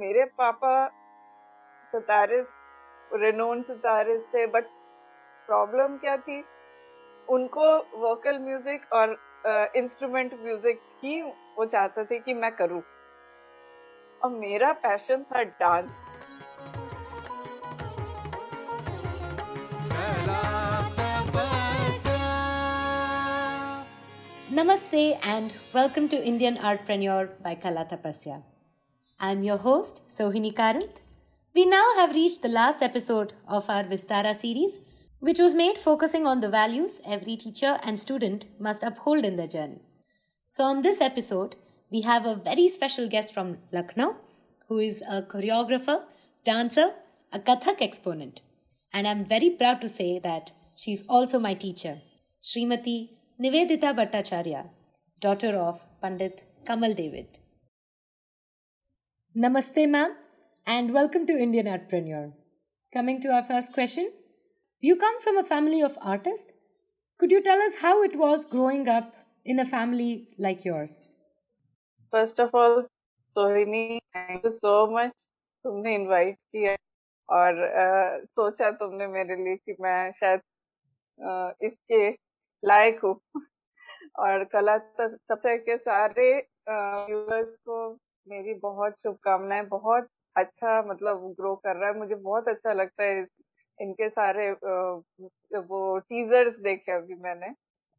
मेरे पापा सितारिस रेनोन सितारिस थे बट प्रॉब्लम क्या थी? उनको वोकल म्यूज़िक और इंस्ट्रूमेंट uh, म्यूज़िक ही वो चाहते थे कि मैं करूँ। और मेरा पैशन था dance Namaste and welcome to Indian Artpreneur by Kala Tapasya. I'm your host, Sohini Karanth. We now have reached the last episode of our Vistara series, which was made focusing on the values every teacher and student must uphold in their journey. So, on this episode, we have a very special guest from Lucknow who is a choreographer, dancer, a Kathak exponent. And I'm very proud to say that she's also my teacher, Srimati Nivedita Bhattacharya, daughter of Pandit Kamal David. Namaste, ma'am, and welcome to Indian Artpreneur. Coming to our first question You come from a family of artists. Could you tell us how it was growing up in a family like yours? First of all, Sohini, thank you so much. तुमने invite किया और uh, सोचा तुमने मेरे लिए कि मैं शायद uh, इसके लायक हूँ और कला तपस्या के सारे व्यूअर्स को मेरी बहुत शुभकामनाएँ बहुत अच्छा मतलब ग्रो कर रहा है। मुझे बहुत अच्छा लगता है इनके सारे वो टीजर्स देखे अभी मैंने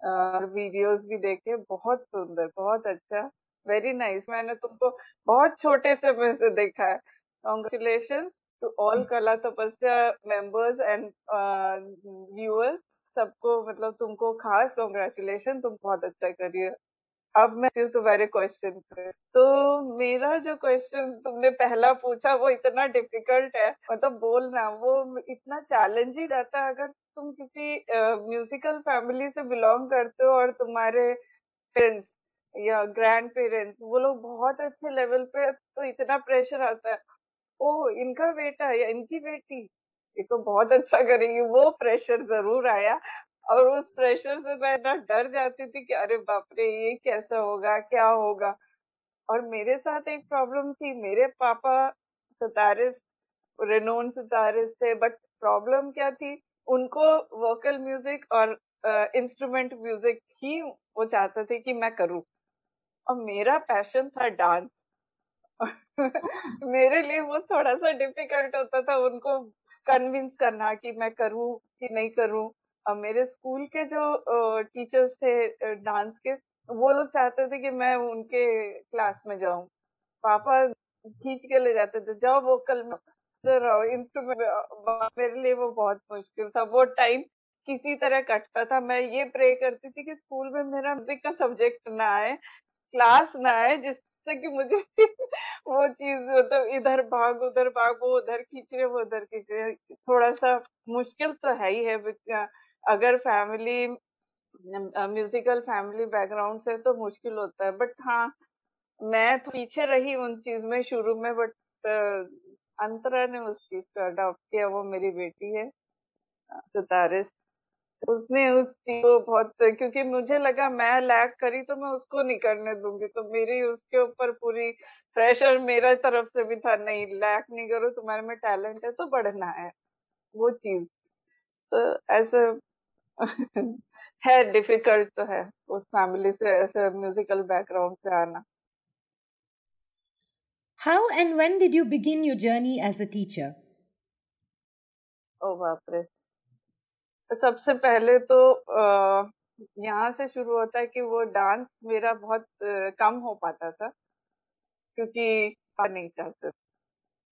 और वीडियोस भी देखे। बहुत सुंदर बहुत अच्छा। Very nice nice. मैंने तुमको बहुत छोटे से में से देखा है। कॉन्ग्रेचुलेशन टू ऑल कला तपस्या मेंबर्स एंड व्यूअर्स सबको मतलब तुमको खास कॉन्ग्रेचुलेशन तुम बहुत अच्छा करिए। अब मैं तुम्हारे क्वेश्चन पे तो मेरा जो क्वेश्चन तुमने पहला पूछा वो इतना डिफ़िकल्ट है मतलब तो बोलना वो इतना चैलेंज ही रहता है अगर तुम किसी म्यूजिकल uh, फैमिली से बिलोंग करते हो और तुम्हारे पेरेंट्स या ग्रैंड पेरेंट्स वो लोग बहुत अच्छे लेवल पे तो इतना प्रेशर आता है। ओ इनका बेटा या इनकी बेटी? ये तो बहुत अच्छा करेंगी वो प्रेशर ज़रूर आया। और उस प्रेशर से मैं ना डर जाती थी कि अरे बाप रे ये कैसा होगा क्या होगा? और मेरे साथ एक प्रॉब्लम थी मेरे पापा सितारिस रेनोन सितारिस थे बट प्रॉब्लम क्या थी? उनको वोकल म्यूज़िक और इंस्ट्रूमेंट uh, म्यूज़िक ही वो चाहते थे कि मैं करूँ। और मेरा पैशन था डांस मेरे लिए वो थोड़ा सा डिफ़िकल्ट होता था उनको कन्विंस करना कि मैं करूँ कि नहीं करूँ। मेरे स्कूल के जो टीचर्स थे डांस के, वो लोग चाहते थे कि मैं उनके क्लास में जाऊँ। पापा खींच के ले जाते थे, जाओ वोकल में इंस्ट्रूमेंट मेरे लिए वो बहुत मुश्किल था। वो टाइम किसी तरह कटता था। मैं ये प्रे करती थी कि स्कूल में मेरा म्यूज़िक का सब्जेक्ट ना आए, क्लास ना आए, जिससे कि मुझे वो चीज़ मतलब इधर भाग, उधर भाग, वो उधर खींच रहे, वो उधर खींच रहे। थोड़ा सा मुश्किल तो है ही है अगर फैमिली म्यूजिकल फैमिली बैकग्राउंड से तो मुश्किल होता है, बट हाँ मैं तो पीछे रही उन चीज़ में शुरू में, बट अंतरा ने उस चीज़ को अडॉप्ट किया, वो मेरी बेटी है सितारिस। उसने उस चीज़ को बहुत, क्योंकि मुझे लगा मैं लैक करी तो मैं उसको नहीं करने दूँगी तो मेरी उसके ऊपर पूरी प्रेशर मेरा तरफ़ से भी था, नहीं लैक नहीं करो, तुम्हारे में टैलेंट है तो बढ़ना है, वो चीज़। तो ऐसे है डिफ़िकल्ट तो है उस फैमिली से ऐसे म्यूजिकल बैकग्राउंड से आना। How and when did you begin your journey as a teacher? ओ बाप रे सबसे पहले तो यहाँ से शुरू होता है कि वो डांस मेरा बहुत कम हो पाता था क्योंकि नहीं चाहते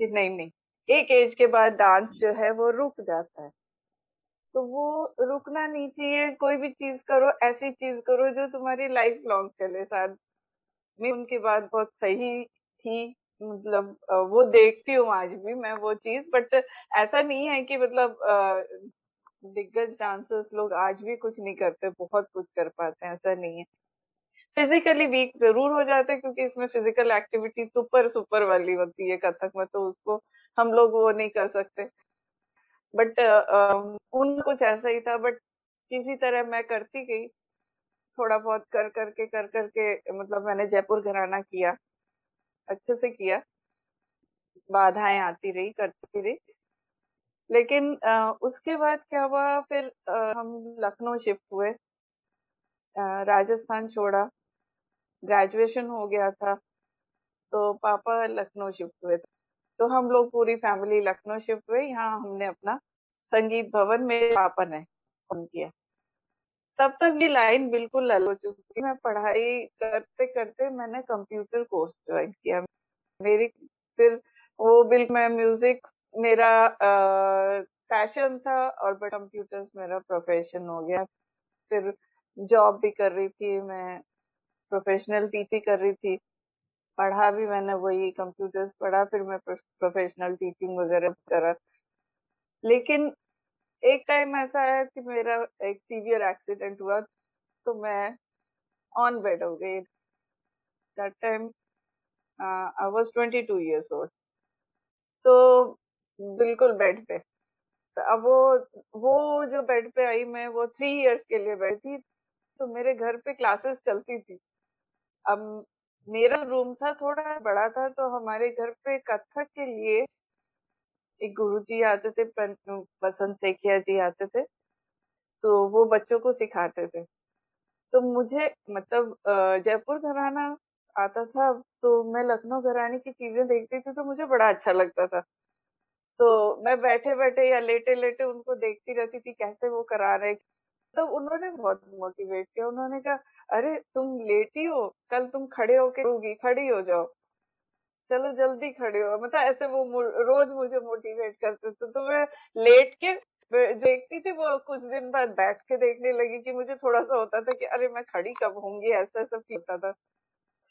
कि नहीं नहीं एक एज के बाद डांस जो है वो रुक जाता है। तो वो रुकना नहीं चाहिए। कोई भी चीज़ करो, ऐसी चीज़ करो जो तुम्हारी लाइफ लॉन्ग चले साथ मैं उनकी बात बहुत सही थी मतलब वो देखती हूँ आज भी मैं वो चीज़ बट ऐसा नहीं है कि मतलब दिग्गज डांसर्स लोग आज भी कुछ नहीं करते, बहुत कुछ कर पाते हैं, ऐसा नहीं है। फिजिकली वीक ज़रूर हो जाते हैं, क्योंकि इसमें फ़िज़िकल एक्टिविटी सुपर सुपर वाली होती है कथक में तो उसको हम लोग वो नहीं कर सकते। बट उन कुछ ऐसा ही था बट किसी तरह मैं करती गई। थोड़ा बहुत कर करके कर करके मतलब मैंने जयपुर घराना किया अच्छे से किया। बाधाएँ आती रही करती रही। लेकिन आ, उसके बाद क्या हुआ फिर आ, हम लखनऊ शिफ्ट हुए। राजस्थान छोड़ा। ग्रेजुएशन हो गया था तो पापा लखनऊ शिफ्ट हुए थे। तो हम लोग पूरी फैमिली लखनऊ शिफ्ट हुए। यहाँ हमने अपना संगीत भवन मेरे पापा ने फ़ोन किया। तब तक ये लाइन बिल्कुल लल हो चुकी थी। मैं पढ़ाई करते करते मैंने कंप्यूटर कोर्स ज्वाइन किया। मेरी फिर वो बिल्कुल मैं म्यूज़िक मेरा पैशन था और बट कंप्यूटर्स मेरा प्रोफेशन हो गया। फिर जॉब भी कर रही थी मैं, प्रोफेशनल टीचिंग कर रही थी। पढ़ा भी मैंने वही कंप्यूटर्स पढ़ा, फिर मैं प्रोफेशनल टीचिंग वगैरह करा। लेकिन एक टाइम ऐसा आया कि मेरा एक सीवियर एक्सीडेंट हुआ तो मैं ऑन बेड हो गई। That time I was 22 years old तो बिल्कुल बेड पे। अब वो वो जो बेड पे आई मैं, वो थ्री इयर्स के लिए बैठी तो मेरे घर पे क्लासेस चलती थी। अब मेरा रूम था थोड़ा बड़ा था तो हमारे घर पे कथक के लिए एक गुरु जी आते थे बसंत सेकिया जी आते थे तो वो बच्चों को सिखाते थे। तो मुझे मतलब जयपुर घराना आता था तो मैं लखनऊ घराने की चीज़ें देखती थी तो मुझे बड़ा अच्छा लगता था। तो मैं बैठे बैठे या लेटे लेटे उनको देखती रहती थी, कैसे वो करा रहे तो उन्होंने बहुत मोटिवेट किया। उन्होंने कहा, अरे, तुम लेटी हो, कल तुम खड़े होके खड़ी हो जाओ। चलो, जल्दी खड़े हो। मतलब ऐसे वो रोज मुझे मोटिवेट करते थे। तो मैं लेट के देखती थी वो कुछ दिन बाद बैठ के देखने लगी कि मुझे थोड़ा सा होता था कि, अरे, मैं खड़ी कब होंगी? ऐसा ऐसा फील होता था।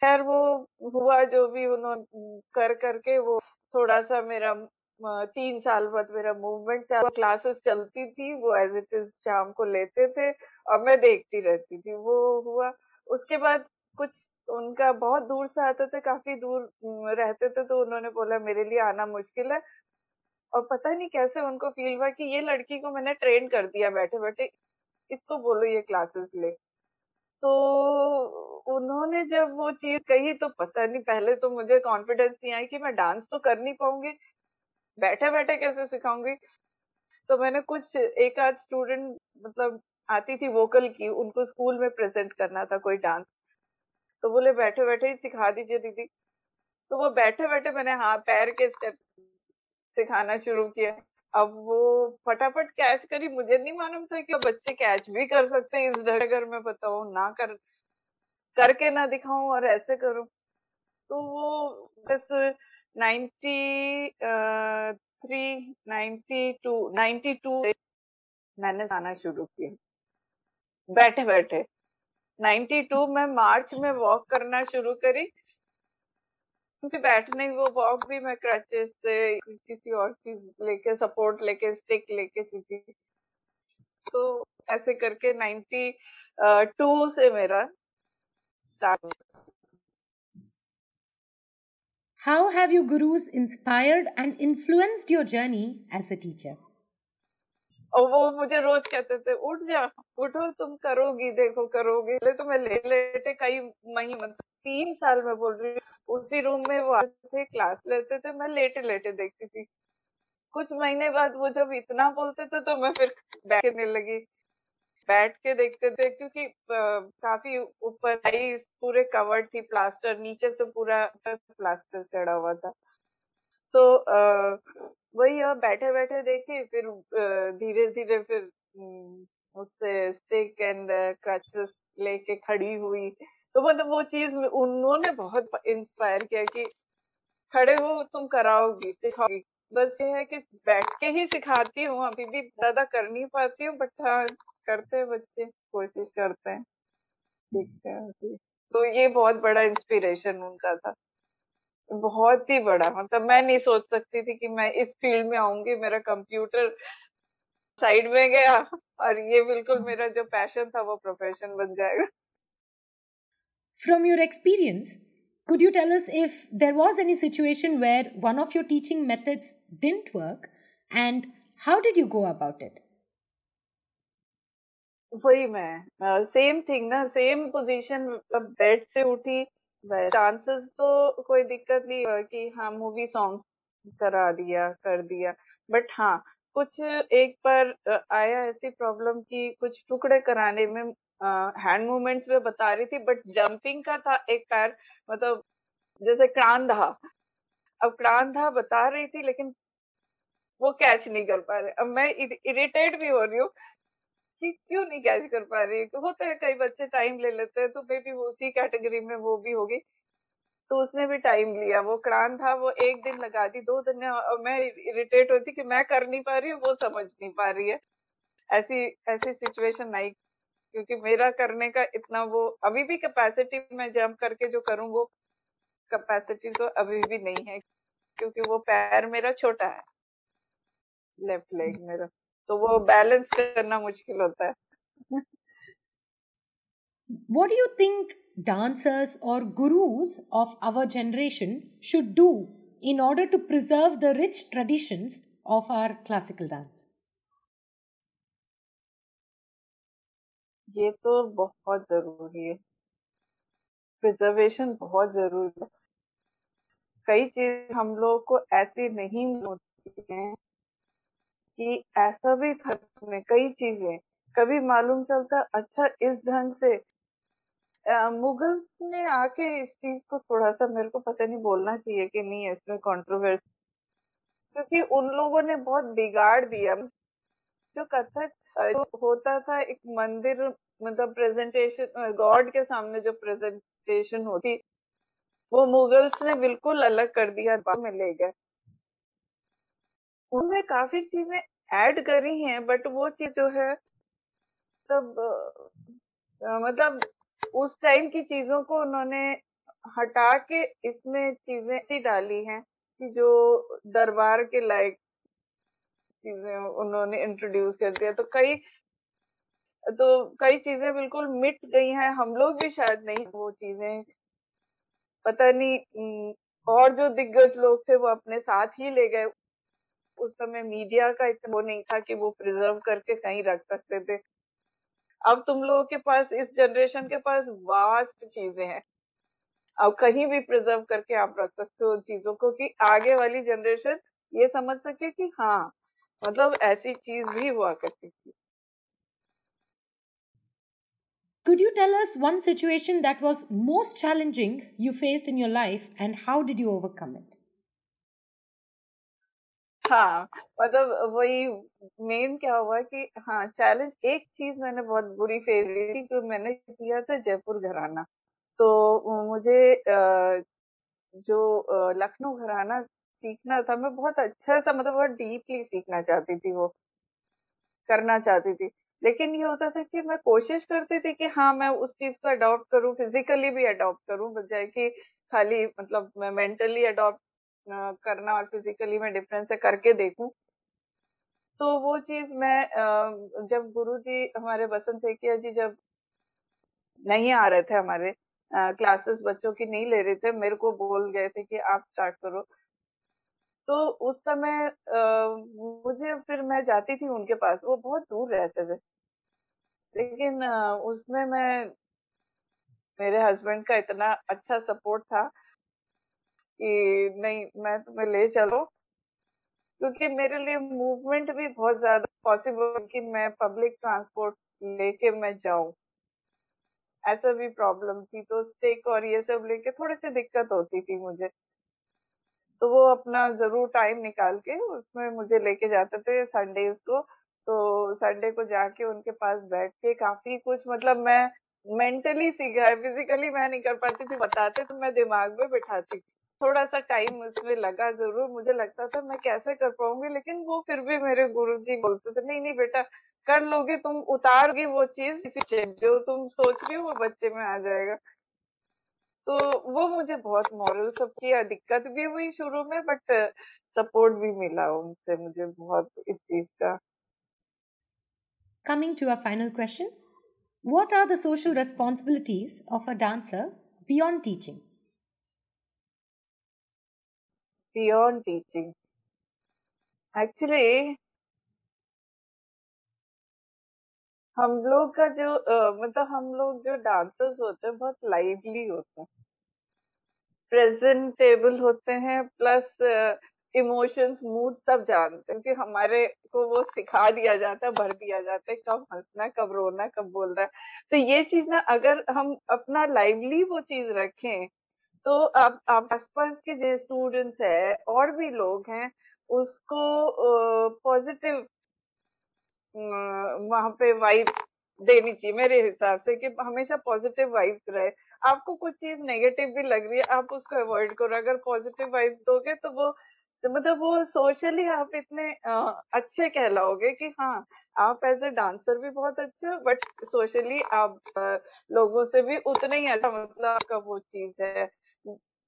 खैर, वो हुआ जो भी उन्होंने कर करके वो थोड़ा सा मेरा तीन साल बाद मेरा मूवमेंट क्लासेस चलती थी, वो एज इट इज़ शाम को लेते थे और मैं देखती रहती थी। वो हुआ, उसके बाद कुछ उनका बहुत दूर से आते थे, काफ़ी दूर रहते थे तो उन्होंने बोला, मेरे लिए आना मुश्किल है। और पता नहीं कैसे उनको फील हुआ कि ये लड़की को मैंने ट्रेन कर दिया बैठे बैठे इसको बोलो ये क्लासेस ले। तो उन्होंने जब वो चीज़ कही तो पता नहीं, पहले तो मुझे कॉन्फिडेंस नहीं आई कि मैं डांस तो कर नहीं पाऊँगी। बैठे बैठे कैसे सिखाऊँगी? तो मैंने कुछ एक आध स्टूडेंट मतलब आती थी वोकल की, उनको स्कूल में प्रेजेंट करना था कोई डांस तो बोले, बैठे बैठे ही सिखा दीजिए दीदी। तो वो बैठे बैठे मैंने हाँ पैर के स्टेप सिखाना शुरू किया अब वो फटाफट कैच करी। मुझे नहीं मालूम था कि बच्चे कैच भी कर सकते हैं इस ढंग अगर मैं बताऊँ ना कर, करके ना दिखाऊँ और ऐसे करूँ। तो वो बस नाइन्टी मैंने गाना शुरू किया। बैठे बैठे। 92 में मार्च में वॉक करना शुरू करी। क्योंकि बैठने वो वॉक भी मैं क्रचेस से किसी और चीज़ लेके, सपोर्ट लेके, स्टिक लेके सीखी। तो ऐसे करके 92 से मेरा start How have your gurus inspired and influenced your journey as a teacher? और वो मुझे रोज कहते थे, उठ जा, उठो, तुम करोगी, देखो करोगी, ले तो मैं ले, लेटे कई मतलब तीन साल में बोल रही उसी रूम में वो आते थे, क्लास लेते थे, मैं लेटे लेटे देखती थी कुछ महीने बाद वो जब इतना बोलते थे तो मैं फिर बैठने लगी बैठ के देखते थे क्योंकि काफ़ी ऊपर आई पूरे कवर्ड थी प्लास्टर, नीचे से पूरा प्लास्टर चढ़ा हुआ था। तो वही अब बैठे बैठे देखे, फिर धीरे धीरे फिर उससे स्टिक एंड क्रचेस लेके खड़ी हुई। तो मतलब वो चीज़ उन्होंने बहुत इंस्पायर किया कि खड़े हो, तुम कराओगी, सिखाओगी। बस ये है कि बैठ के ही सिखाती हूँ, अभी भी ज़्यादा कर नहीं पाती हूँ बट हाँ करते हैं बच्चे कोशिश करते हैं। हम्म। तो ये बहुत बड़ा इंस्पिरेशन उनका था। बहुत ही बड़ा मतलब मैं नहीं सोच सकती थी कि मैं इस फ़ील्ड में आऊँगी मेरा कंप्यूटर साइड में गया और ये बिल्कुल हम्म। मेरा जो पैशन था वो प्रोफेशन बन जाएगा। From your experience Could you tell us if there was any situation where one of your teaching methods didn't work and how did you go about it? वही मैं सेम थिंग ना same position bed से उठी chances तो कोई दिक्कत नहीं हुआ कि हाँ मूवी सॉन्ग करा दिया, कर दिया। बट हाँ कुछ एक बार आया ऐसी प्रॉब्लम कि कुछ टुकड़े कराने में हैंड मूवमेंट्स में बता रही थी बट जंपिंग का था एक पैर मतलब जैसे क्रांधा। अब क्रांधा बता रही थी, लेकिन वो कैच नहीं कर पा रहे। अब मैं इरिटेट भी हो रही हूँ कि क्यों नहीं कैच कर पा रही तो होता है कई बच्चे टाइम ले लेते हैं तो मे बी वो उसी कैटेगरी में वो भी होगी। तो उसने भी टाइम लिया। वो क्रांत था, वो एक दिन लगा दी, दो दिन में मैं इरिटेट होती कि मैं कर नहीं पा रही हूँ, वो समझ नहीं पा रही है। ऐसी ऐसी सिचुएशन आई, क्योंकि मेरा करने का इतना वो, अभी भी कैपेसिटी मैं जंप करके जो करूँ, वो कैपेसिटी तो अभी भी नहीं है, क्योंकि वो पैर मेरा छोटा है। लेफ़्ट लेग मेरा। तो वो बैलेंस करना मुश्किल होता है। वॉट यू थिंक डांसर्स और gurus of our generation should do in order to preserve the rich tradition of our classical dance ये तो बहुत ज़रूरी है। प्रिजर्वेशन बहुत ज़रूरी है। कई चीज़ हम लोगों को ऐसे नहीं होती है कि ऐसा भी था में कई चीज़ें। कभी मालूम चलता अच्छा इस ढंग से। मुगल्स ने आके इस चीज़ को थोड़ा सा मेरे को पता नहीं बोलना चाहिए कि नहीं, इसमें कंट्रोवर्सी क्योंकि उन लोगों ने बहुत बिगाड़ दिया। जो कथक जो होता था, एक मंदिर मतलब प्रेजेंटेशन गॉड के सामने जो प्रेजेंटेशन होती, वो मुगल्स ने बिल्कुल अलग कर दिया में ले गए। उन्होंने काफ़ी चीज़ें ऐड करी हैं, बट वो चीज़ जो है तब मतलब उस टाइम की चीज़ों को उन्होंने हटा के इसमें चीज़ें ऐसी डाली हैं कि जो दरबार के लायक चीज़ें उन्होंने इंट्रोड्यूस कर दिया। तो कई तो कई चीज़ें बिल्कुल मिट गई हैं। हम लोग भी शायद नहीं वो चीज़ें, पता नहीं और जो दिग्गज लोग थे वो अपने साथ ही ले गए। उस समय मीडिया का इतना वो नहीं था कि वो प्रिजर्व करके कहीं रख सकते थे। अब तुम लोगों के पास, इस जनरेशन के पास वास्ट चीज़ें हैं। अब कहीं भी प्रिजर्व करके आप रख सकते हो चीज़ों को कि आगे वाली जनरेशन ये समझ सके कि हाँ मतलब ऐसी चीज़ भी हुआ करती थी। Could you tell us one situation that was most challenging you faced in your life and how did you overcome it? हाँ मतलब वही मेन क्या हुआ कि हाँ चैलेंज एक चीज़ मैंने बहुत बुरी फेस की थी कि मैंने किया था जयपुर घराना। तो मुझे जो लखनऊ घराना सीखना था, मैं बहुत अच्छा सा मतलब बहुत डीपली सीखना चाहती थी वो, करना चाहती थी। लेकिन ये होता था कि मैं कोशिश करती थी कि हाँ मैं उस चीज़ को अडॉप्ट करूँ फिजिकली भी अडॉप्ट करूँ, बजाय कि खाली मतलब मैं मेंटली अडॉप्ट करना और फिजिकली में डिफरेंस है करके देखूँ। तो वो चीज़ मैं जब गुरु जी हमारे बसंत सेकिया जी जब नहीं आ रहे थे हमारे क्लासेस बच्चों की नहीं ले रहे थे, मेरे को बोल गए थे कि आप स्टार्ट करो। तो उस समय मुझे फिर मैं जाती थी उनके पास, वो बहुत दूर रहते थे। लेकिन उसमें मैं, मेरे हस्बैंड का इतना अच्छा सपोर्ट था कि नहीं, मैं तुम्हें ले चलो। क्योंकि मेरे लिए मूवमेंट भी बहुत ज़्यादा पॉसिबल कि मैं पब्लिक ट्रांसपोर्ट लेके मैं जाऊँ। ऐसा भी प्रॉब्लम थी तो स्टेक और ये सब लेके थोड़ी सी दिक्कत होती थी मुझे। तो वो अपना ज़रूर टाइम निकाल के उसमें मुझे लेके जाते थे संडेज को। तो संडे को जाके उनके पास बैठ के काफ़ी कुछ मतलब मैं मेंटली सीखा है फिजिकली मैं नहीं कर पाती थी, बताते तो मैं दिमाग में बिठाती थी। थोड़ा सा टाइम उसमें लगा ज़रूर मुझे लगता था मैं कैसे कर पाऊँगी लेकिन वो फिर भी मेरे गुरु जी बोलते थे नहीं नहीं बेटा कर लोगे तुम उतारोगी वो चीज़ जो तुम सोच रही हो वो बच्चे में आ जाएगा तो वो मुझे बहुत मॉरल सब किया दिक्कत भी हुई शुरू में बट सपोर्ट भी मिला उनसे मुझे बहुत इस चीज़ का Coming to our final question, what are the social responsibilities of a dancer beyond teaching? Beyond teaching. Actually, हम लोग का जो मतलब हम लोग जो डांसर्स होते हैं बहुत लाइवली होते हैं प्रेजेंटेबल होते हैं प्लस इमोशंस मूड सब जानते हैं क्योंकि हमारे को वो सिखा दिया जाता है भर दिया जाता है कब हंसना कब रोना कब बोलना तो ये चीज़ ना अगर हम अपना लाइवली वो चीज़ रखें तो आप आसपास के जो स्टूडेंट्स है और भी लोग हैं उसको पॉजिटिव वहाँ पे वाइब देनी चाहिए मेरे हिसाब से कि हमेशा पॉजिटिव वाइब्स रहे। आपको कुछ चीज़ नेगेटिव भी लग रही है आप उसको अवॉइड करो। अगर पॉजिटिव वाइब्स दोगे तो वो तो मतलब वो सोशली आप इतने आ, अच्छे कहलाओगे कि हाँ आप एज ए डांसर भी बहुत अच्छे हो बट सोशली आप आ, लोगों से भी उतने ही अच्छा मतलब आपका वो चीज़ है।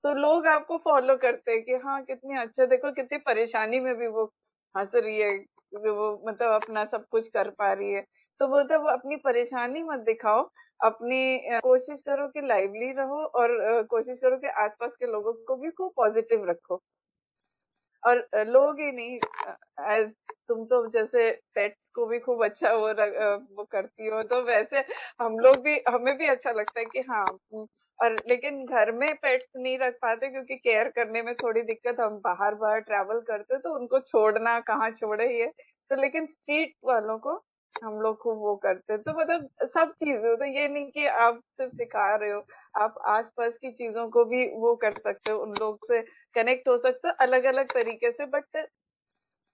तो लोग आपको फॉलो करते हैं कि हाँ कितनी अच्छा देखो कितनी परेशानी में भी वो हंस रही है वो मतलब अपना सब कुछ कर पा रही है। तो वो मतलब अपनी परेशानी मत दिखाओ अपनी कोशिश करो कि लाइवली रहो और कोशिश करो कि आसपास के लोगों को भी खूब पॉजिटिव रखो। और लोग ही नहीं एज तुम तो जैसे पेट्स को भी खूब अच्छा वो रग, वो करती हो तो वैसे हम लोग भी हमें भी अच्छा लगता है कि हाँ और लेकिन घर में पेट्स नहीं रख पाते क्योंकि केयर करने में थोड़ी दिक्कत, हम बाहर बाहर ट्रैवल करते तो उनको छोड़ना कहाँ छोड़े ये। तो लेकिन स्ट्रीट वालों को हम लोग खूब वो करते तो मतलब सब चीज़ें तो ये नहीं कि आप सिर्फ़ सिखा रहे हो, आप आसपास की चीज़ों को भी वो कर सकते हो, उन लोग से कनेक्ट हो सकते हो अलग अलग तरीके से। बट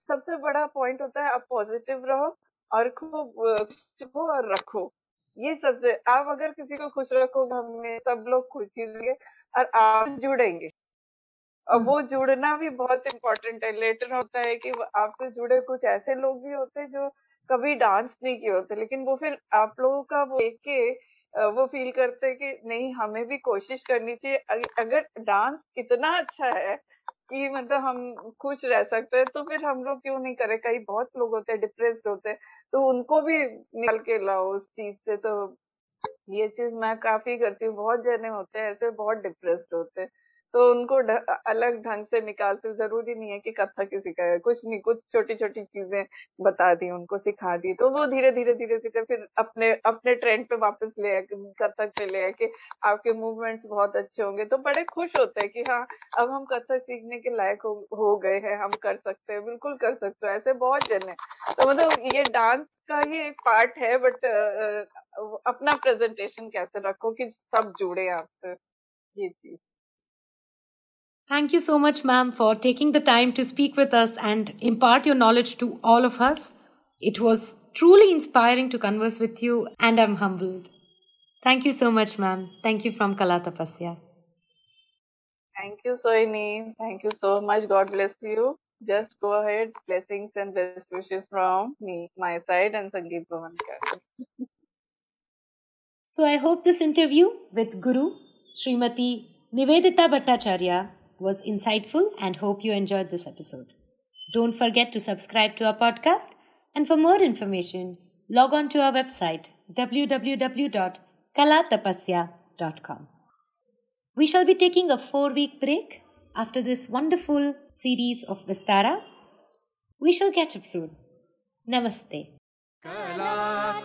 सबसे बड़ा पॉइंट होता है आप पॉजिटिव रहो और खूब और रखो। ये सबसे आप अगर किसी को खुश रखोगे हमें सब लोग खुशी देंगे और आप जुड़ेंगे। और हम्म। वो जुड़ना भी बहुत इम्पोर्टेंट है। लेटर होता है कि आपसे जुड़े कुछ ऐसे लोग भी होते हैं जो कभी डांस नहीं किए होते लेकिन वो फिर आप लोगों का वो देख के वो फील करते हैं कि नहीं हमें भी कोशिश करनी चाहिए। अगर डांस इतना अच्छा है कि मतलब हम खुश रह सकते हैं तो फिर हम लोग क्यों नहीं करें? कई बहुत लोग होते हैं डिप्रेस्ड होते हैं तो उनको भी निकल के लाओ उस चीज़ से तो ये चीज़ मैं काफ़ी करती हूँ, बहुत जने होते हैं ऐसे, बहुत डिप्रेस्ड होते हैं। तो उनको अलग ढंग से निकालते ज़रूरी नहीं है कि कथक ही सिखाया कुछ नहीं कुछ छोटी छोटी चीज़ें बता दी उनको सिखा दी। तो वो धीरे धीरे धीरे धीरे फिर अपने अपने ट्रेंड पे वापस ले कथक पे ले कि आपके मूवमेंट्स बहुत अच्छे होंगे। तो बड़े खुश होते हैं कि हाँ अब हम कथक सीखने के लायक हो, हो गए हैं हम कर सकते हैं बिल्कुल कर सकते हो। ऐसे बहुत जन है। तो मतलब ये डांस का ही एक पार्ट है बट अपना प्रेजेंटेशन कैसे रखो कि सब जुड़े आपसे। ये चीज़। Thank you so much, ma'am, for taking the time to speak with us and impart your knowledge to all of us. It was truly inspiring to converse with you, and I'm humbled. Thank you so much, ma'am. Thank you from Kalatapasya. Thank you, Soini. Thank you so much. God bless you. Just go ahead. Blessings and best wishes from me, my side, and Sangeet Bhavankar. so I hope this interview with Guru, Srimati Nivedita Bhattacharya, was insightful and hope you enjoyed this episode. Don't forget to subscribe to our podcast and for more information, log on to our website www.kalatapasya.com. We shall be taking a four week break after this wonderful series of Vistara. We shall catch up soon. Namaste. Kala